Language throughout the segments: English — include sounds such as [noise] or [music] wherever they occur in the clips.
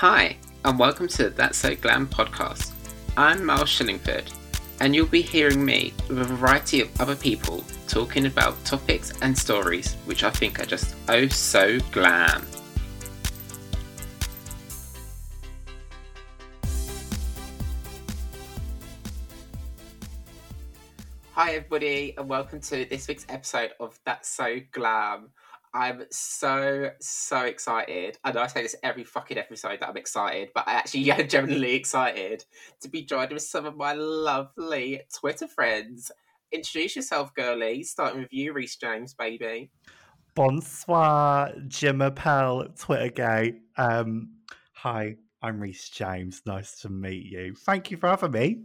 Hi, and welcome to That's So Glam podcast. I'm Miles Shillingford, and you'll be hearing me with a variety of other people talking about topics and stories which I think are just oh so glam. Hi, everybody, and welcome to this week's episode of That's So Glam. I'm so, so excited. I know I say this every fucking episode that I'm excited, but I actually [laughs] am genuinely excited to be joined with some of my lovely Twitter friends. Introduce yourself, girlie, starting with you, Reese James, baby. Bonsoir, Jim Appel, Twitter gay. Um, hi, I'm Reese James. Nice to meet you. Thank you for having me.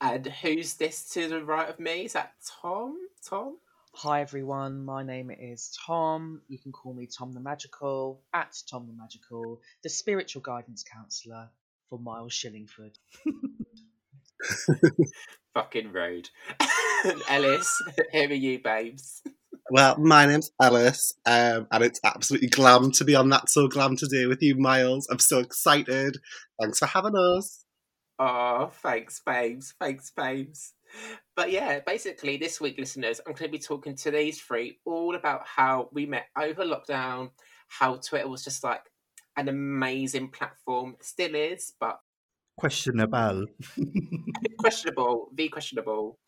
And who's this to the right of me? Is that Tom? Tom? Hi everyone, my name is Tom. You can call me Tom the Magical, at Tom the Magical, the spiritual guidance counsellor for Miles Shillingford. [laughs] Fucking rude. [laughs] Ellis, here are you, babes. Well, my name's Ellis, um, and it's absolutely glam to be on That So Glam today with you, Miles. I'm so excited. Thanks for having us. Oh, thanks, babes. Thanks, babes. But yeah, basically, this week, listeners, I'm going to be talking to these three all about how we met over lockdown, how Twitter was just like an amazing platform, still is, but questionable. [laughs] questionable, the questionable.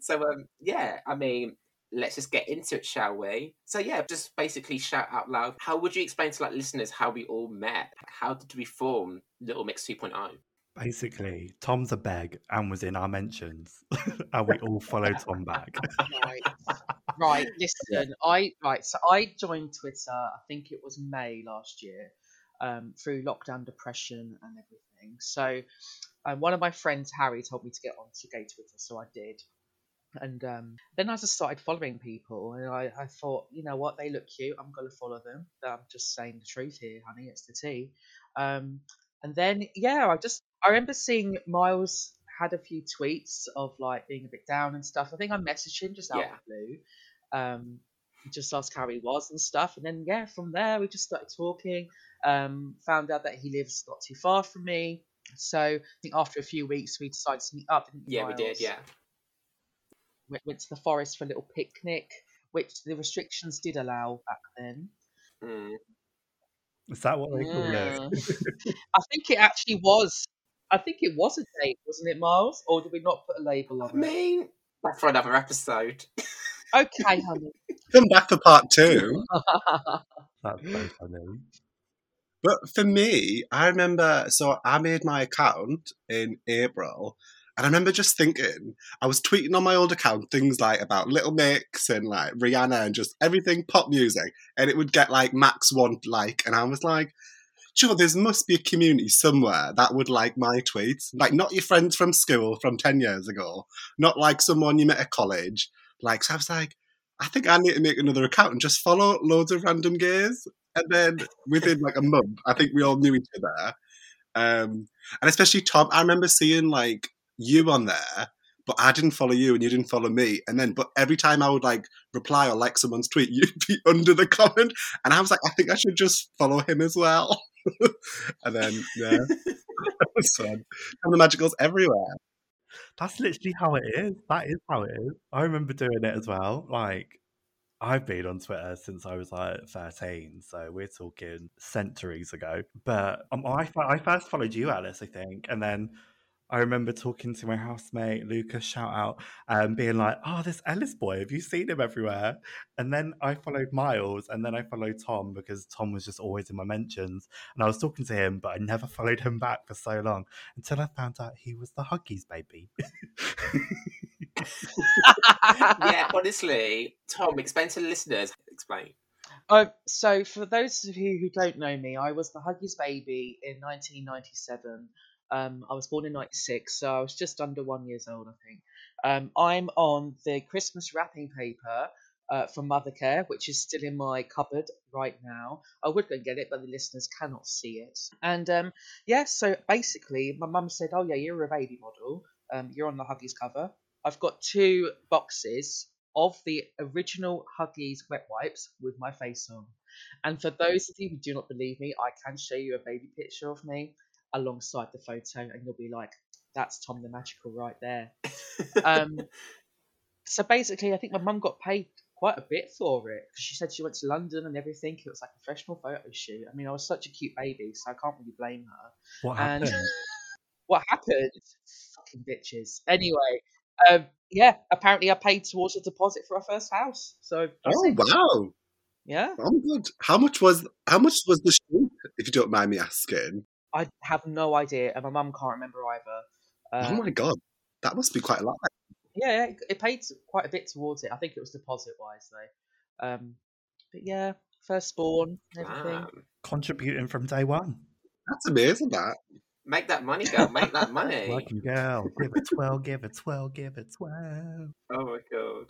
So, um, yeah, I mean, let's just get into it, shall we? So, yeah, just basically shout out loud. How would you explain to like listeners how we all met? How did we form Little Mix 2.0? Basically, Tom's a beg and was in our mentions, [laughs] and we all followed [laughs] Tom back. right, [laughs] right. Listen, I right. So I joined Twitter. I think it was May last year, um, through lockdown depression and everything. So, um, one of my friends, Harry, told me to get on to gay Twitter, so I did. And um, then I just started following people, and I, I thought, you know what, they look cute. I'm going to follow them. I'm just saying the truth here, honey. It's the tea. Um, and then, yeah, I just I remember seeing Miles had a few tweets of like being a bit down and stuff. I think I messaged him just out Yeah. of the blue, um, just asked how he was and stuff. And then yeah, from there we just started talking. Um, found out that he lives not too far from me. So I think after a few weeks we decided to meet up. Didn't we, Yeah, we did, yeah. Went, went to the forest for a little picnic, which the restrictions did allow back then. Mm. Is that what they call it? [laughs] I think it actually was. I think it was a date, wasn't it, Miles? Or did we not put a label I on it? mean, that's for another episode. [laughs] Okay, honey. Come back for part two. [laughs] That's so funny. But for me, I remember, so I made my account in April, and I remember just thinking, I was tweeting on my old account things like about Little Mix and like Rihanna and just everything pop music, and it would get like max one like, and I was like, sure, there must be a community somewhere that would like my tweets. Like, not your friends from school from 10 years ago, not like someone you met at college. Like, so I was like, I think I need to make another account and just follow loads of random gays. And then within like a month, I think we all knew each other. Um, and especially Tom, I remember seeing like you on there, but I didn't follow you and you didn't follow me. And then, but every time I would like reply or like someone's tweet, [laughs] you'd be under the comment. And I was like, I think I should just follow him as well. [laughs] and then, yeah, [laughs] it was fun. And the magicals everywhere. That's literally how it is. That is how it is. I remember doing it as well. Like, I've been on Twitter since I was like 13, so we're talking centuries ago. But um, I, I first followed you, Ellis, I think, and then I remember talking to my housemate Lucas, shout out, um, being like, "Oh, this Ellis boy, have you seen him everywhere?" And then I followed Miles, and then I followed Tom because Tom was just always in my mentions, and I was talking to him, but I never [laughs] followed him back for so long until I found out he was the Huggies baby. [laughs] yeah, [laughs] honestly, Tom, explain to the listeners. Explain. Oh, so for those of you who don't know me, I was the Huggies baby in 1997. Um, I was born in 96, so I was just under one years old, I think. Um, I'm on the Christmas wrapping paper uh, from Mothercare, which is still in my cupboard right now. I would go and get it, but the listeners cannot see it. And um, yeah, so basically, my mum said, "Oh yeah, you're a baby model. Um, you're on the Huggies cover." I've got two boxes of the original Huggies wet wipes with my face on. And for those of you who do not believe me, I can show you a baby picture of me alongside the photo, and you'll be like, "That's Tom the Magical right there." [laughs] Um, so basically, I think my mum got paid quite a bit for it because she said she went to London and everything. It was like a professional photo shoot. I mean, I was such a cute baby, so I can't really blame her. What And happened? [laughs] what happened? Fucking bitches. Anyway, um, yeah, apparently I paid towards a deposit for our first house. So Oh it. wow! yeah, Oh good. How much was how much was the shoot? If you don't mind me asking. I have no idea, and my mum can't remember either. oh Uh, my god, that must be quite a lot. yeah, it, it paid quite a bit towards it. I think it was deposit wise though. Um, but yeah, firstborn, everything. Damn. Contributing from day one. That's amazing. That Make that money, girl. Make that [laughs] money. Working girl. Give it 12, give it 12, give it 12. Oh my god.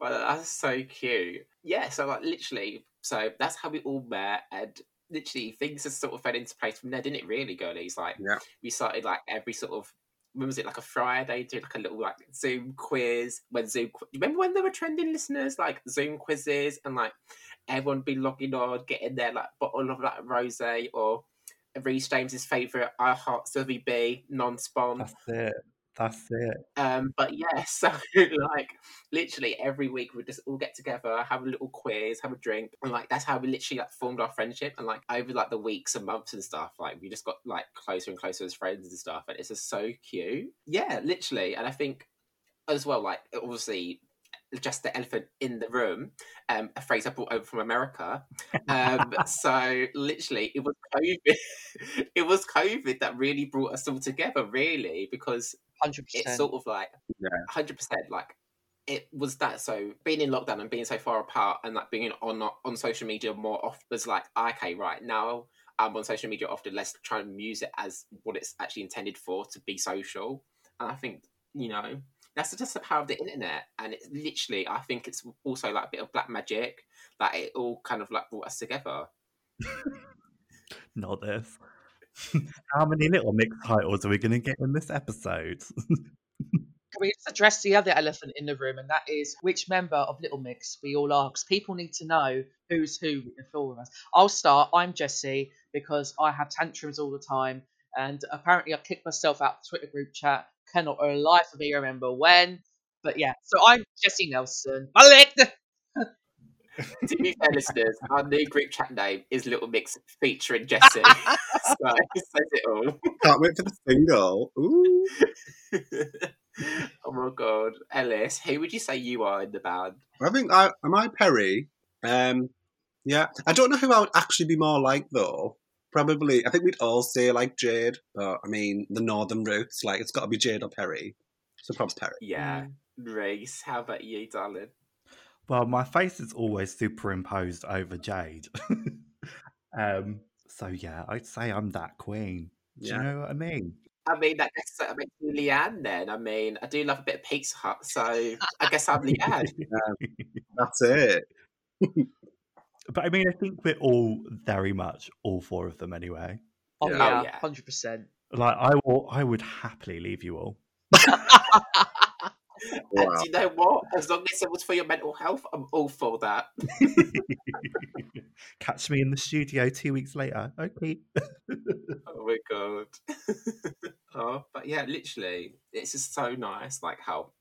Well, that's so cute. Yeah, so like literally, so that's how we all met, and literally things just sort of fell into place from there, didn't it? Really, girlies. Like Yeah. we started like every sort of when was it like a Friday? Did like a little like Zoom quiz when Zoom. Remember when there were trending listeners like Zoom quizzes and like everyone be logging on, getting their like bottle of like rosé or Reese James's favorite I Heart Sauvignon Blanc. That's it. That's it. Um, but yeah, [laughs] so like literally every week we just all get together, have a little quiz, have a drink, and like that's how we literally like formed our friendship. And like over like the weeks and months and stuff, like we just got like closer and closer as friends and stuff. And it's just so cute. Yeah, literally. And I think as well, like obviously just the elephant in the room, um, a phrase I brought over from America. Um, [laughs] so literally, it was COVID. [laughs] it was COVID that really brought us all together, really, because Hundred it's percent. sort of like Yeah. hundred percent like it was that so being in lockdown and being so far apart and like being on on social media more often was like okay right now I'm on social media often let's try and use it as what it's actually intended for to be social and I think you know that's just the power of the internet and it's literally I think it's also like a bit of black magic that it all kind of like brought us together [laughs] Not this. How many Little Mix titles are we going to get in this episode? [laughs] Can we just address the other elephant in the room, and that is which member of Little Mix we all are? Because people need to know who's who in the of us. I'll start. I'm Jesy because I have tantrums all the time, and apparently I kicked myself out of the Twitter group chat. Cannot for life of me remember when, but yeah. So I'm Jesy Nelson. Malik. [laughs] to be fair listeners our new group chat name is Little Mix featuring Jesy [laughs] so it says it all can't wait for the single. Ooh. oh my god, Ellis, who would you say you are in the band? I think I am I Perrie. Um, yeah, I don't know who I would actually be more like though. Probably, I think we'd all say like Jade, but I mean the northern roots. Like it's got to be Jade or Perrie. So perhaps Perrie. Yeah, Reese. How about you, darling? Well, my face is always superimposed over Jade. [laughs] um, so yeah, I'd say I'm that queen. Do Yeah. you know what I mean? I mean, that guess that makes you Leigh-Anne. Then I mean, I do love a bit of Pizza Hut, so I guess I'm Leigh-Anne. [laughs] That's it. But I mean, I think we're all very much all four of them anyway. Oh Yeah. yeah, Oh, yeah. hundred percent. Like I will, I would happily leave you all. [laughs] And Wow. do you know what? As long as it was for your mental health, I'm all for that. [laughs] Catch me in the studio two weeks later. Okay. [laughs] Oh my god. [laughs] oh, but yeah, literally, it's just so nice, like how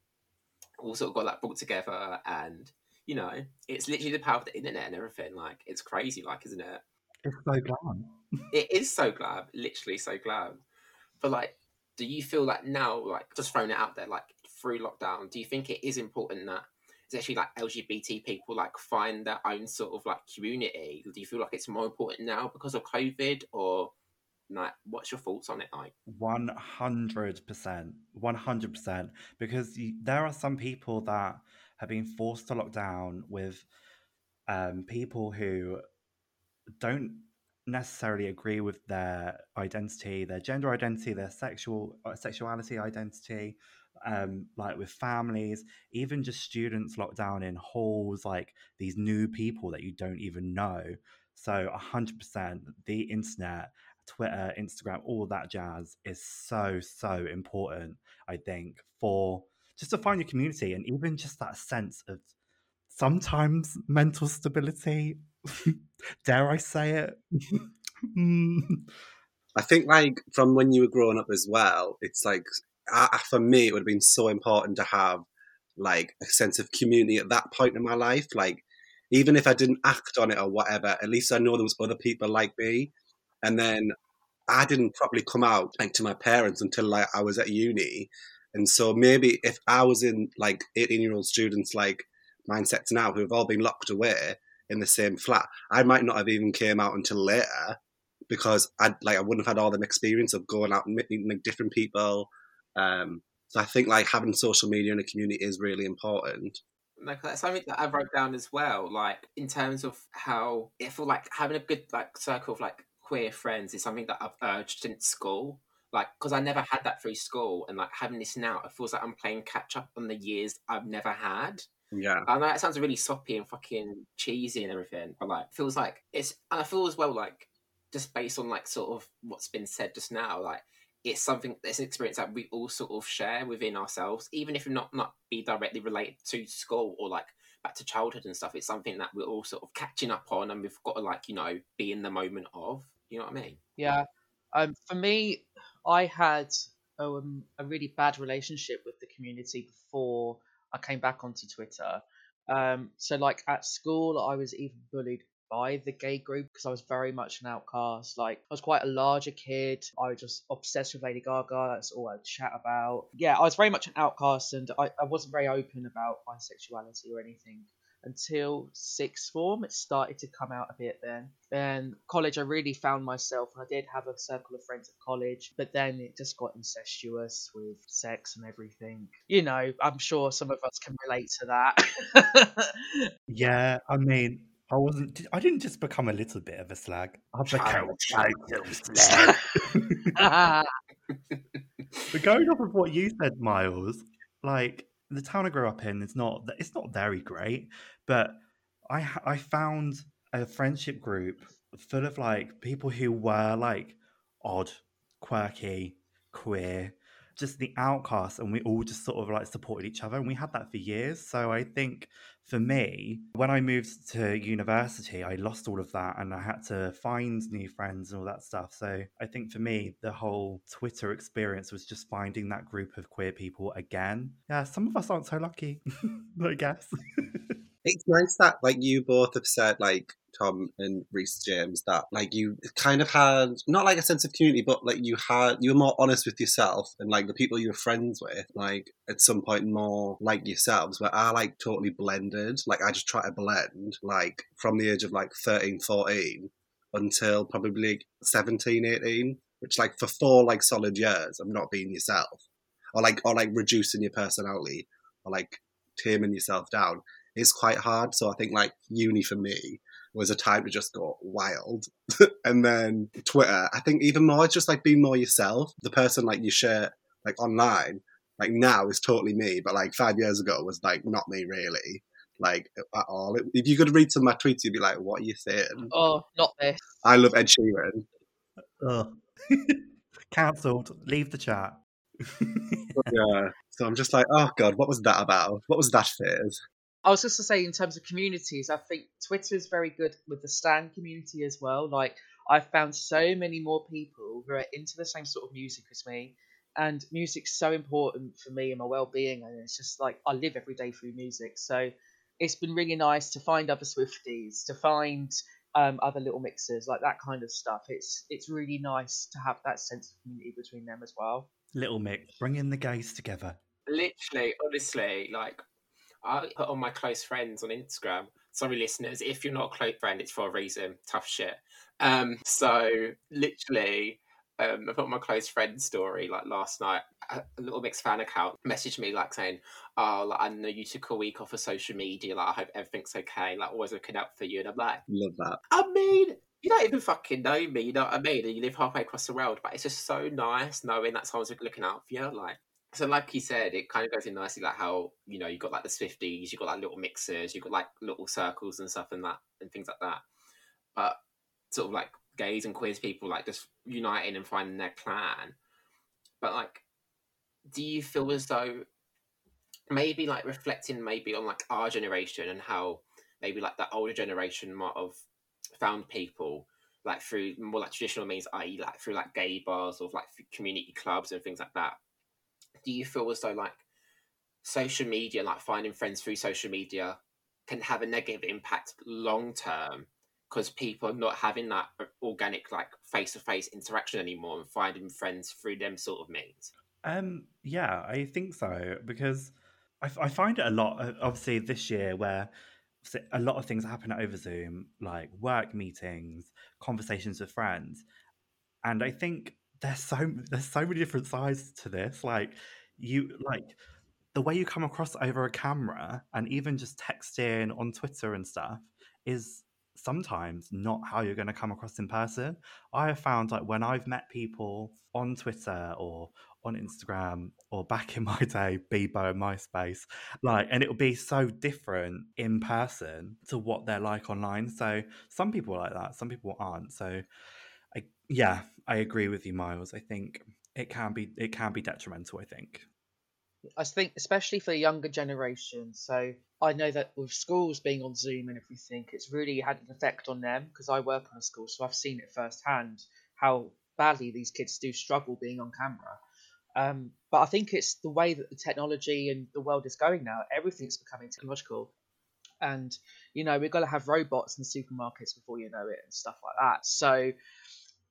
all sort of got like brought together, and you know, it's literally the power of the internet and everything. Like, it's crazy, like, isn't it? It's so glam. It is so glad, literally so glad. But like, do you feel like now, like, just throwing it out there, like through lockdown, do you think it is important that it's actually like LGBT people like find their own sort of like community? Do you feel like it's more important now because of COVID, or like, what's your thoughts on it? Like, One hundred percent, one hundred percent. Because there are some people that have been forced to lock down with um, people who don't necessarily agree with their identity, their gender identity, their sexual uh, sexuality identity. Um, like with families, even just students locked down in halls, like these new people that you don't even know. So, hundred percent, the internet Twitter, Instagram, all that jazz is so, so important, I think, for just to find your community and even just that sense of sometimes mental stability [laughs] Dare I say it? [laughs] I think like from when you were growing up as well, it's like for me it would have been so important to have like a sense of community at that point in my life. Like even if I didn't act on it or whatever, at least I know there was other people like me. And then I didn't properly come out like to my parents until like I was at uni. And so maybe if I was in like 18 year old students like mindsets now who have all been locked away in the same flat, I might not have even came out until later because I like I wouldn't have had all them experience of going out and meeting different people. Um, so I think like having social media in a community is really important. Like that's something that I wrote down as well. Like in terms of how I feel like having a good like circle of like queer friends is something that I've urged since school. Like because I never had that through school, and like having this now, it feels like I'm playing catch up on the years I've never had. Yeah. I know it sounds really soppy and fucking cheesy and everything, but like feels like it's and I feel as well like just based on like sort of what's been said just now, like it's something it's an experience that we all sort of share within ourselves, even if not not be directly related to school or like back to childhood and stuff. It's something that we're all sort of catching up on, and we've got to like you know be in the moment of. You know what I mean? Yeah. Um, for me, I had um, a really bad relationship with the community before I came back onto Twitter. Um, so, like at school, I was even bullied by the gay group because I was very much an outcast. Like I was quite a larger kid. I was just obsessed with Lady Gaga. That's all I would chat about. Yeah, I was very much an outcast, and I, I wasn't very open about bisexuality or anything until sixth form. It started to come out a bit then. Then college, I really found myself, I did have a circle of friends at college, but then it just got incestuous with sex and everything. You know, I'm sure some of us can relate to that. [laughs] yeah, I mean, I wasn't. I didn't just become a little bit of a slag. I became a total [laughs] slag. but [laughs] going off of what you said, Miles, like the town I grew up in is not. It's not very great, but I I found a friendship group full of like people who were like odd, quirky, queer, just the outcasts, and we all just sort of like supported each other, and we had that for years. So I think for me, when I moved to university, I lost all of that and I had to find new friends and all that stuff. So I think for me, the whole Twitter experience was just finding that group of queer people again. Yeah, some of us aren't so lucky, [laughs] I guess. it's nice that like you both have said like Tom and Reese James that like you kind of had not like a sense of community, but like you had you were more honest with yourself and like the people you were friends with, like at some point more like yourselves, where I like totally blended. Like I just try to blend like from the age of like 13, 14 until probably 17, 18, which like for four like solid years of not being yourself. Or like or like reducing your personality or like taming yourself down is quite hard. So I think like uni for me was a time to just go wild. [laughs] and then Twitter, I think even more, it's just like being more yourself. The person like you share like online, like now is totally me, but like five years ago was like not me really. Like at all. If you could read some of my tweets, you'd be like, "What are you saying?" Oh, not this. I love Ed Sheeran. Oh. [laughs] Cancelled. Leave the chat. [laughs] yeah. So I'm just like, oh god, what was that about? What was that phase? I was just to say, in terms of communities, I think Twitter is very good with the Stan community as well. Like, I've found so many more people who are into the same sort of music as me, and music's so important for me and my well-being. And it's just like I live every day through music, so it's been really nice to find other Swifties, to find um, other little mixers, like that kind of stuff. It's it's really nice to have that sense of community between them as well. Little Mix, bringing the gays together. Literally, honestly, like I put on my close friends on Instagram. Sorry, listeners, if you're not a close friend, it's for a reason. Tough shit. Um, so literally, um, I put on my close friend story like last night. A, a Little Mix fan account messaged me like saying, "Oh, like, I know you took a week off of social media. Like, I hope everything's okay. Like, always looking out for you." And I'm like, love that. I mean, you don't even fucking know me. You know what I mean? And you live halfway across the world, but it's just so nice knowing that someone's looking out for you. Like, so like he said, it kind of goes in nicely like how you know you got like the Swifties, you got like little mixers, you got like little circles and stuff and that and things like that. But sort of like gays and queers people like just uniting and finding their clan. But like, do you feel as though maybe like reflecting maybe on like our generation and how maybe like the older generation might have found people like through more like traditional means, i.e., like through like gay bars or like community clubs and things like that. Do you feel as though like social media, like finding friends through social media, can have a negative impact long term because people are not having that organic like face to face interaction anymore and finding friends through them sort of means? Um, yeah, I think so because I, I find it a lot. uh, Obviously, this year where a lot of things happen over Zoom, like work meetings, conversations with friends, and I think there's so there's so many different sides to this. Like you like the way you come across over a camera and even just texting on Twitter and stuff is sometimes not how you're going to come across in person. I have found like when I've met people on Twitter or on Instagram or back in [laughs] my day, Bebo and MySpace, like, and it'll be so different in person to what they're like online. So some people are like that, some people aren't. So, yeah, I agree with you, Miles. I think it can be it can be detrimental. I think. I think, especially for the younger generation. So I know that with schools being on Zoom and everything, it's really had an effect on them because I work on a school, so I've seen it firsthand how badly these kids do struggle being on camera. Um, but I think it's the way that the technology and the world is going now. Everything's becoming technological, and you know we've got to have robots in the supermarkets before you know it and stuff like that. So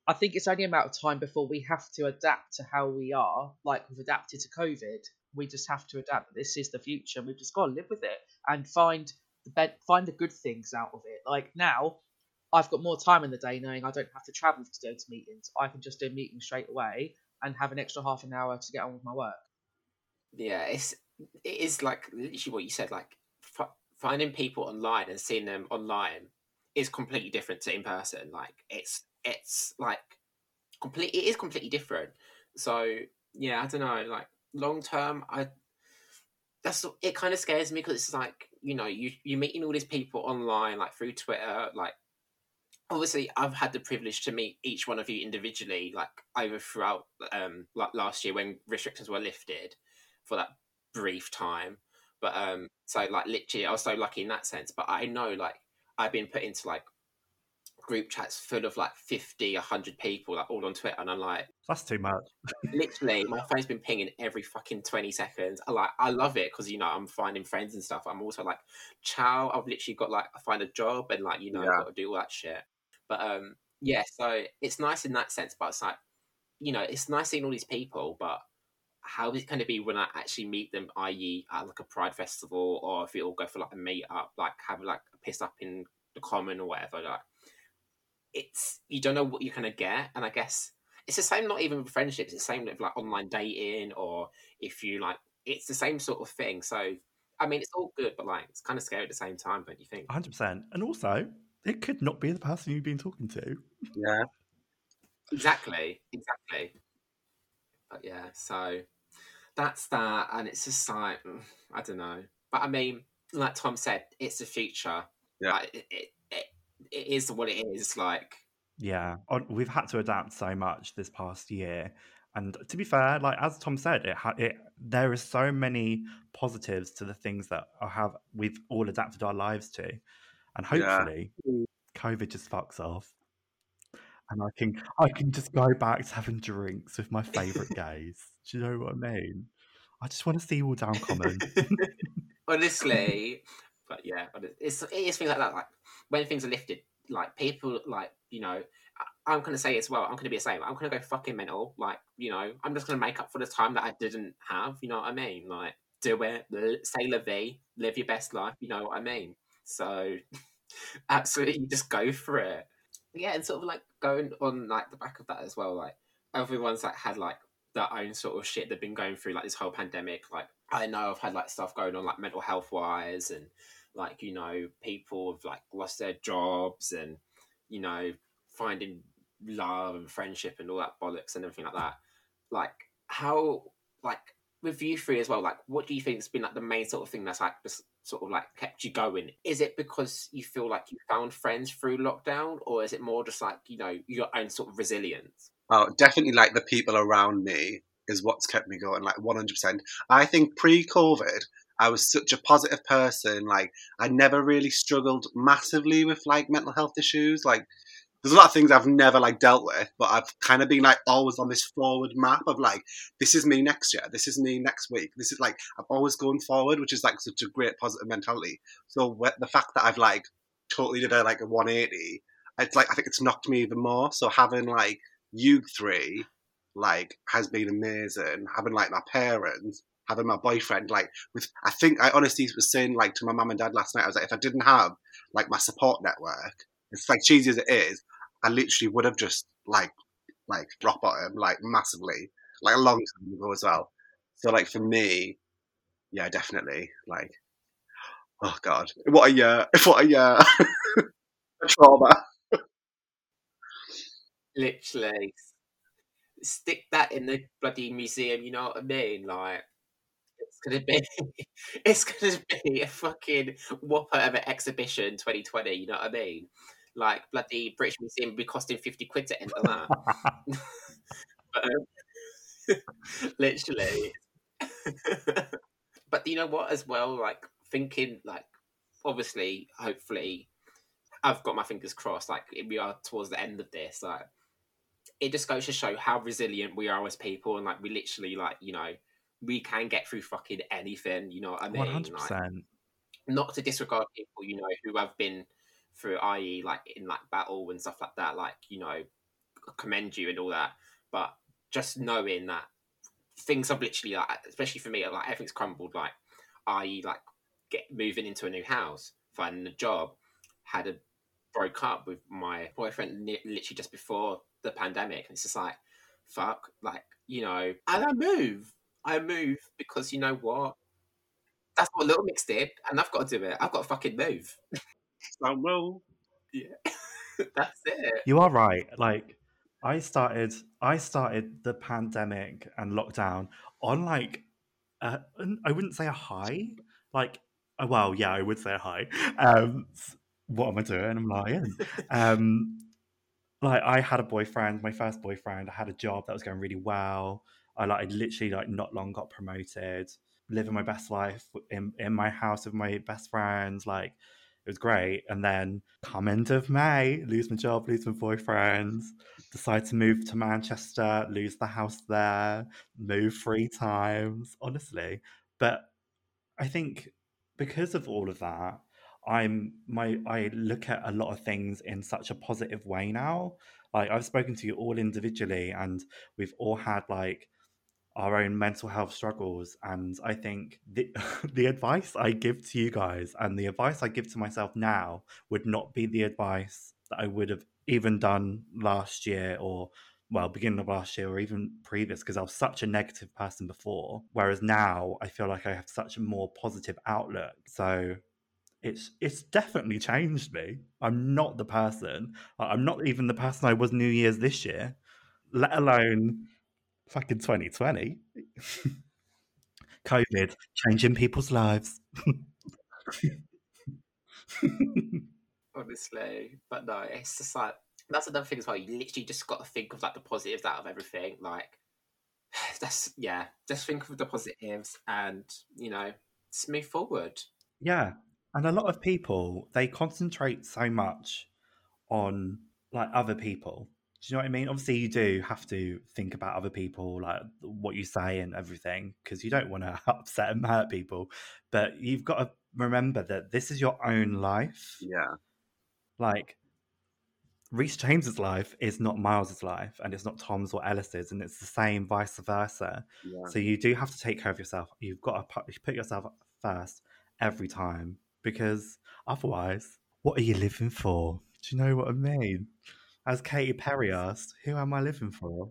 I think it's only a matter of time before we have to adapt to how we are, like we've adapted to COVID. We just have to adapt. This is the future. We've just got to live with it and find the be- find the good things out of it. Like now, I've got more time in the day, knowing I don't have to travel to go to meetings. I can just do a meeting straight away and have an extra half an hour to get on with my work. Yeah, it's it is like literally what you said. Like f- finding people online and seeing them online is completely different to in person. Like it's it's like complete. It is completely different. So yeah, I don't know. Like long term, I that's it. Kind of scares me because it's like you know you you're meeting all these people online, like through Twitter, like. Obviously, I've had the privilege to meet each one of you individually, like over throughout um like last year when restrictions were lifted for that brief time. But um, so like literally, I was so lucky in that sense. But I know like I've been put into like group chats full of like 50, 100 people, like all on Twitter, and I'm like, That's too much. literally, [laughs] my phone's been pinging every fucking 20 seconds. I like, I love it because you know I'm finding friends and stuff. I'm also like, ciao. I've literally got like, I find a job and like you know Yeah. I've got to do all that shit. But um, yeah, so it's nice in that sense. But it's like, you know, it's nice seeing all these people, but how is it going to be when I actually meet them, i.e., at like a Pride festival, or if we all go for like a meet up, like have like a piss up in the common or whatever? Like, it's you don't know what you're going to get, and I guess it's the same. Not even with friendships; it's the same with like online dating, or if you like, it's the same sort of thing. So, I mean, it's all good, but like, it's kind of scary at the same time, don't you think? 100%. And also, it could not be the person you've been talking to. Yeah. Exactly, exactly. But yeah, so that's that, and it's just like mm, I don't know. But I mean, like Tom said, it's the future. Yeah. Like, it, it, it, is what it is. Like, Yeah, we've had to adapt so much this past year, and to be fair, like as Tom said, it, ha- it there is so many positives to the things that I have we've all adapted our lives to, and Yeah. hopefully, mm. COVID just fucks off, and I can I can just go back to having drinks with my favourite [laughs] gays. Do you know what I mean? I just want to see you all down common. [laughs] honestly, [laughs] but yeah, but it's it is things like that. Like when things are lifted, like people, like you know, I- I'm gonna say as well. I'm gonna be the same. I'm gonna go fucking mental. Like you know, I'm just gonna make up for the time that I didn't have. You know what I mean? Like do it, say la vie, live your best life. You know what I mean? So [laughs] absolutely, just go for it. Yeah, and sort of like going on like the back of that as well. Like everyone's like had like their own sort of shit they've been going through like this whole pandemic. Like I know I've had like stuff going on like mental health wise and like you know people have like lost their jobs and you know finding love and friendship and all that bollocks and everything like that. Like how like with you three as well. Like what do you think has been like the main sort of thing that's like just sort of like kept you going? Is it because you feel like you found friends through lockdown, or is it more just like you know your own sort of resilience? Oh, definitely like the people around me is what's kept me going, like 100%. I think pre COVID, I was such a positive person. Like I never really struggled massively with like mental health issues. Like there's a lot of things I've never like dealt with, but I've kind of been like always on this forward map of like, this is me next year, this is me next week, this is like I'm always going forward, which is like such a great positive mentality. So the fact that I've like totally did a like a 180, it's like I think it's knocked me even more. So having like you three, like, has been amazing. Having like my parents, having my boyfriend, like with I think I honestly was saying like to my mum and dad last night, I was like, if I didn't have like my support network, it's like cheesy as it is, I literally would have just like like rock bottom like massively like a long time ago as well. So like for me, yeah, definitely like oh god, what a year! [laughs] What a year! a [laughs] trauma. Literally, stick that in the bloody museum. You know what I mean? Like gonna be, [laughs] it's gonna be a fucking whopper of an exhibition 2020. You know what I mean? like bloody British Museum would be costing 50 quid to enter that. [laughs] but, um, [laughs] literally. but you know what, as well, like thinking, like, obviously, hopefully, I've got my fingers crossed, like, we are towards the end of this, like, it just goes to show how resilient we are as people, and like, we literally, like, you know, we can get through fucking anything, you know what I mean? 100%. Not to disregard people, you know, who have been through, i.e., like in like battle and stuff like that. Like you know, commend you and all that. But just knowing that things have literally like, especially for me, like everything's crumbled. Like, i.e., like get moving into a new house, finding a job, had a broke up with my boyfriend literally just before the pandemic, and it's just like, fuck, like you know, and I move. I move because you know what? That's what Little Mix did, and I've got to do it. I've got to fucking move. [laughs] I will. Yeah, [laughs] that's it. You are right. Like I started, I started the pandemic and lockdown on like, I wouldn't say a high. Like, oh, well, yeah, I would say a high. Um, what am I doing? I'm lying. [laughs] um, like I had a boyfriend, my first boyfriend. I had a job that was going really well. I like I literally like not long got promoted, living my best life in in my house with my best friends. Like it was great. And then come end of May, lose my job, lose my boyfriend, decide to move to Manchester, lose the house there, move three times, honestly. But I think because of all of that, I'm my I look at a lot of things in such a positive way now. Like I've spoken to you all individually and we've all had like our own mental health struggles. And I think the, [laughs] the advice I give to you guys and the advice I give to myself now would not be the advice that I would have even done last year or well, beginning of last year or even previous, because I was such a negative person before. Whereas now I feel like I have such a more positive outlook. So it's it's definitely changed me. I'm not the person. I'm not even the person I was New Year's this year, let alone Fucking 2020. [laughs] COVID changing people's lives. [laughs] Honestly, but no, it's just like that's another thing as well. You literally just got to think of like the positives out of everything. Like [sighs] that's yeah, just think of the positives and you know, just move forward. Yeah, and a lot of people they concentrate so much on like other people do you know what I mean? Obviously, you do have to think about other people, like what you say and everything, because you don't want to [laughs] upset and hurt people. But you've got to remember that this is your own life. Yeah. Like, Reese James's life is not Miles's life, and it's not Tom's or Ellis's, and it's the same vice versa. Yeah. So you do have to take care of yourself. You've got to put, put yourself first every time, because otherwise, what are you living for? Do you know what I mean? As Katy Perry asked, who am I living for?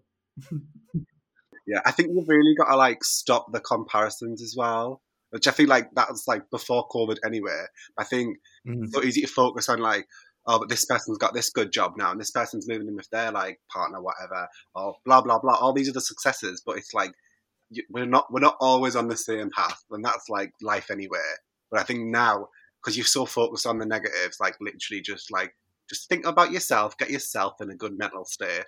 yeah, I think you've really got to like stop the comparisons as well. Which I think like that was like before COVID anyway. I think mm. it's so easy to focus on like, oh, but this person's got this good job now, and this person's moving in with their like partner, whatever, or blah blah blah. All these are the successes, but it's like we're not we're not always on the same path, and that's like life anyway. But I think now because you're so focused on the negatives, like literally just like just think about yourself, get yourself in a good mental state,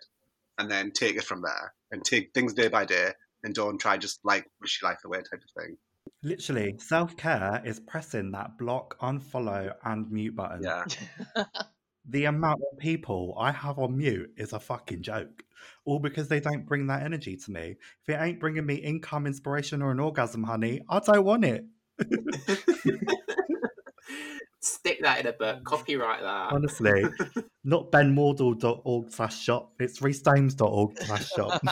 and then take it from there and take things day by day and don't try just like wish your life away type of thing. Literally, self care is pressing that block, unfollow, and mute button. Yeah. [laughs] The amount of people I have on mute is a fucking joke. All because they don't bring that energy to me. If it ain't bringing me income, inspiration, or an orgasm, honey, I don't want it. [laughs] [laughs] Stick that in a book. Copyright that. Honestly, [laughs] not benmordal.org slash shop. It's reestames.org slash shop. [laughs]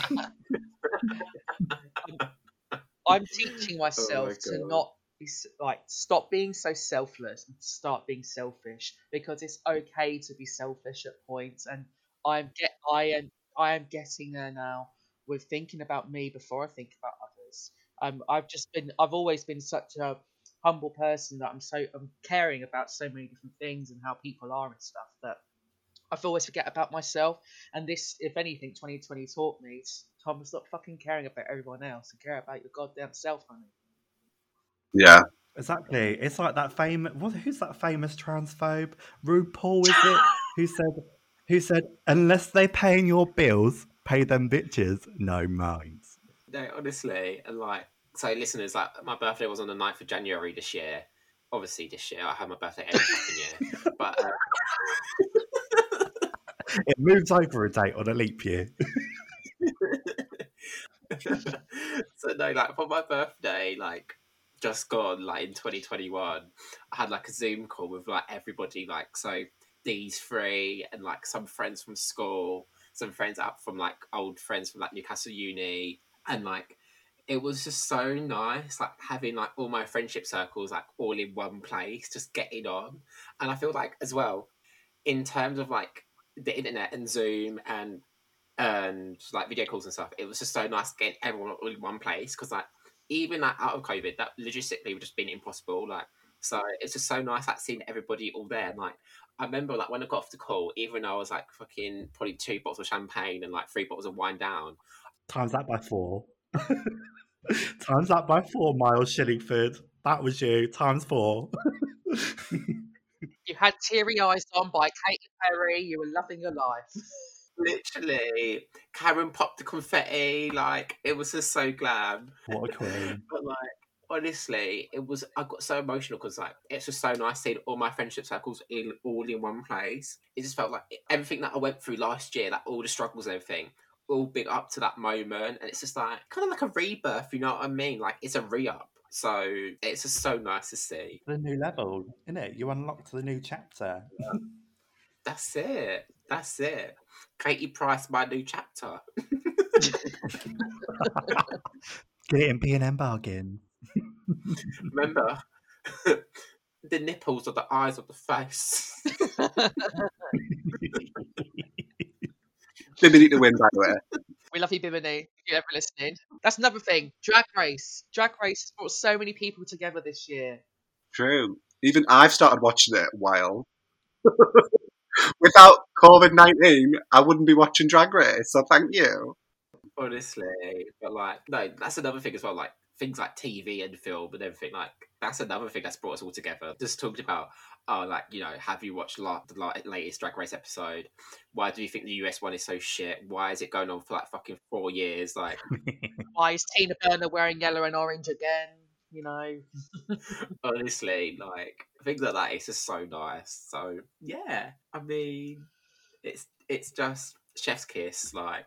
I'm teaching myself to not be like stop being so selfless and start being selfish because it's okay to be selfish at points. And I'm get I am I am getting there now with thinking about me before I think about others. Um, I've just been I've always been such a humble person that I'm so I'm caring about so many different things and how people are and stuff that I've always forget about myself. And this, if anything, 2020 taught me, Tom, stop fucking caring about everyone else and care about your goddamn self, honey. Yeah. Exactly. It's like that famous. What? Who's that famous transphobe? RuPaul is it? [laughs] who said? Who said? Unless they paying your bills, pay them bitches no minds. No, honestly, and like, so listeners, like, my birthday was on the 9th of January this year. Obviously, this year I had my birthday every fucking year, [laughs] but uh, It moves over a date on a leap year. [laughs] so no, like for my birthday, like just gone, like in 2021, I had like a Zoom call with like everybody, like so these three and like some friends from school, some friends out from like old friends from like Newcastle Uni, and like it was just so nice, like having like all my friendship circles like all in one place, just getting on, and I feel like as well, in terms of like the internet and Zoom and and like video calls and stuff. It was just so nice getting everyone all in one place because like even like out of COVID, that logistically would just been impossible. Like so, it's just so nice like seeing everybody all there. And like I remember like when I got off the call, even though I was like fucking probably two bottles of champagne and like three bottles of wine down. Times that by four. [laughs] Times that by four, Miles Shillingford. That was you. Times four. [laughs] You had teary eyes on by Katy Perry. You were loving your life. Literally, Karen popped the confetti. Like it was just so glam. what a queen. [laughs] But like honestly, it was I got so emotional because like it's just so nice seeing all my friendship circles in all in one place. It just felt like everything that I went through last year, like all the struggles and everything, all big up to that moment, and it's just like kind of like a rebirth. You know what I mean? Like it's a re up. So it's just so nice to see. The new level, innit? You unlocked the new chapter. [laughs] That's it. That's it. Katie Price, my new chapter. [laughs] Get it in B&M bargain. [laughs] Remember. the nipples are the eyes of the face. Didn't to win, by the way. We love you, Bimini. If you're ever listening. That's another thing. Drag Race. Drag Race has brought so many people together this year. True. Even I've started watching it a while. [laughs] Without COVID 19, I wouldn't be watching Drag Race, so thank you. Honestly, but like, no, that's another thing as well. Like things like TV and film and everything. Like that's another thing that's brought us all together. Just talked about, oh, like you know, have you watched la- the la- latest Drag Race episode? Why do you think the US one is so shit? Why is it going on for like fucking four years? Like, [laughs] Why is Tina Burner wearing yellow and orange again? You know, [laughs] honestly, like things like that. It's just so nice. So yeah, I mean, it's it's just chef's kiss. Like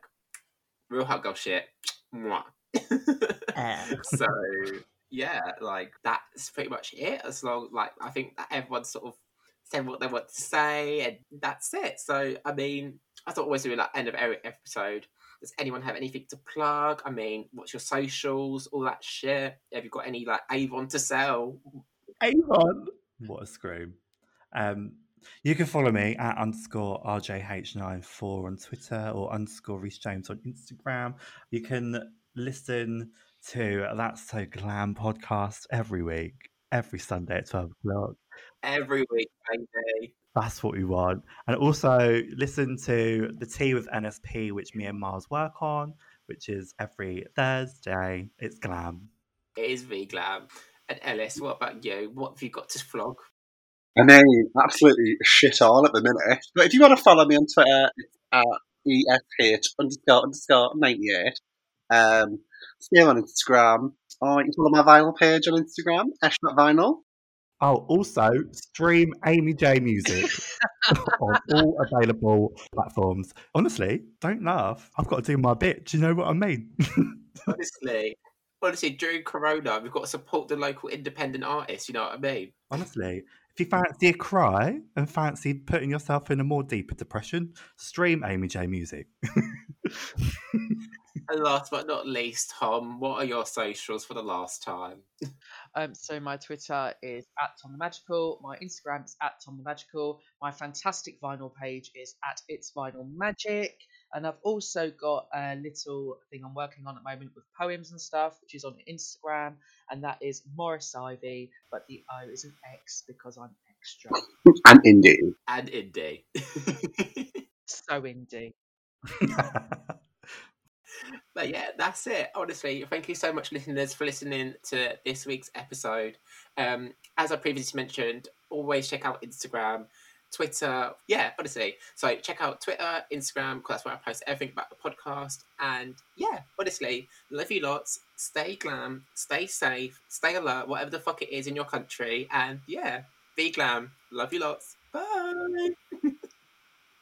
real hot girl shit. Mwah. [laughs] so yeah, like that's pretty much it. As long like I think that everyone sort of said what they want to say, and that's it. So I mean, I thought always doing that end of every episode. Does anyone have anything to plug? I mean, what's your socials, all that shit? Have you got any like Avon to sell? Avon. What a scream. Um, you can follow me at underscore RJH94 on Twitter or underscore Reese James on Instagram. You can listen to That's So Glam podcast every week, every Sunday at 12 o'clock. Every week, baby. That's what we want. And also listen to the Tea with NSP, which me and Mars work on, which is every Thursday. It's glam. It is V Glam. And Ellis, what about you? What have you got to flog? I mean, absolutely shit all at the minute. But if you want to follow me on Twitter, it's at EFH underscore underscore 98. Um, same on Instagram. or you can follow my vinyl page on Instagram, ash.vinyl. Oh, also stream Amy J music [laughs] on all available platforms. Honestly, don't laugh. I've got to do my bit. Do you know what I mean? [laughs] Honestly, honestly, during Corona, we've got to support the local independent artists. You know what I mean? Honestly, if you fancy a cry and fancy putting yourself in a more deeper depression, stream Amy J music. [laughs] And last but not least, Tom, what are your socials for the last time? Um, so my Twitter is at Tom the Magical. My Instagram is at Tom the Magical. My fantastic vinyl page is at It's Vinyl Magic. And I've also got a little thing I'm working on at the moment with poems and stuff, which is on Instagram, and that is Morris Ivy, but the O is an X because I'm extra. And indie. And indie. [laughs] So indie. [laughs] But yeah, that's it. Honestly, thank you so much, listeners, for listening to this week's episode. Um, as I previously mentioned, always check out Instagram, Twitter. Yeah, honestly. So check out Twitter, Instagram, because that's where I post everything about the podcast. And yeah, honestly, love you lots. Stay glam, stay safe, stay alert, whatever the fuck it is in your country. And yeah, be glam. Love you lots. Bye. [laughs]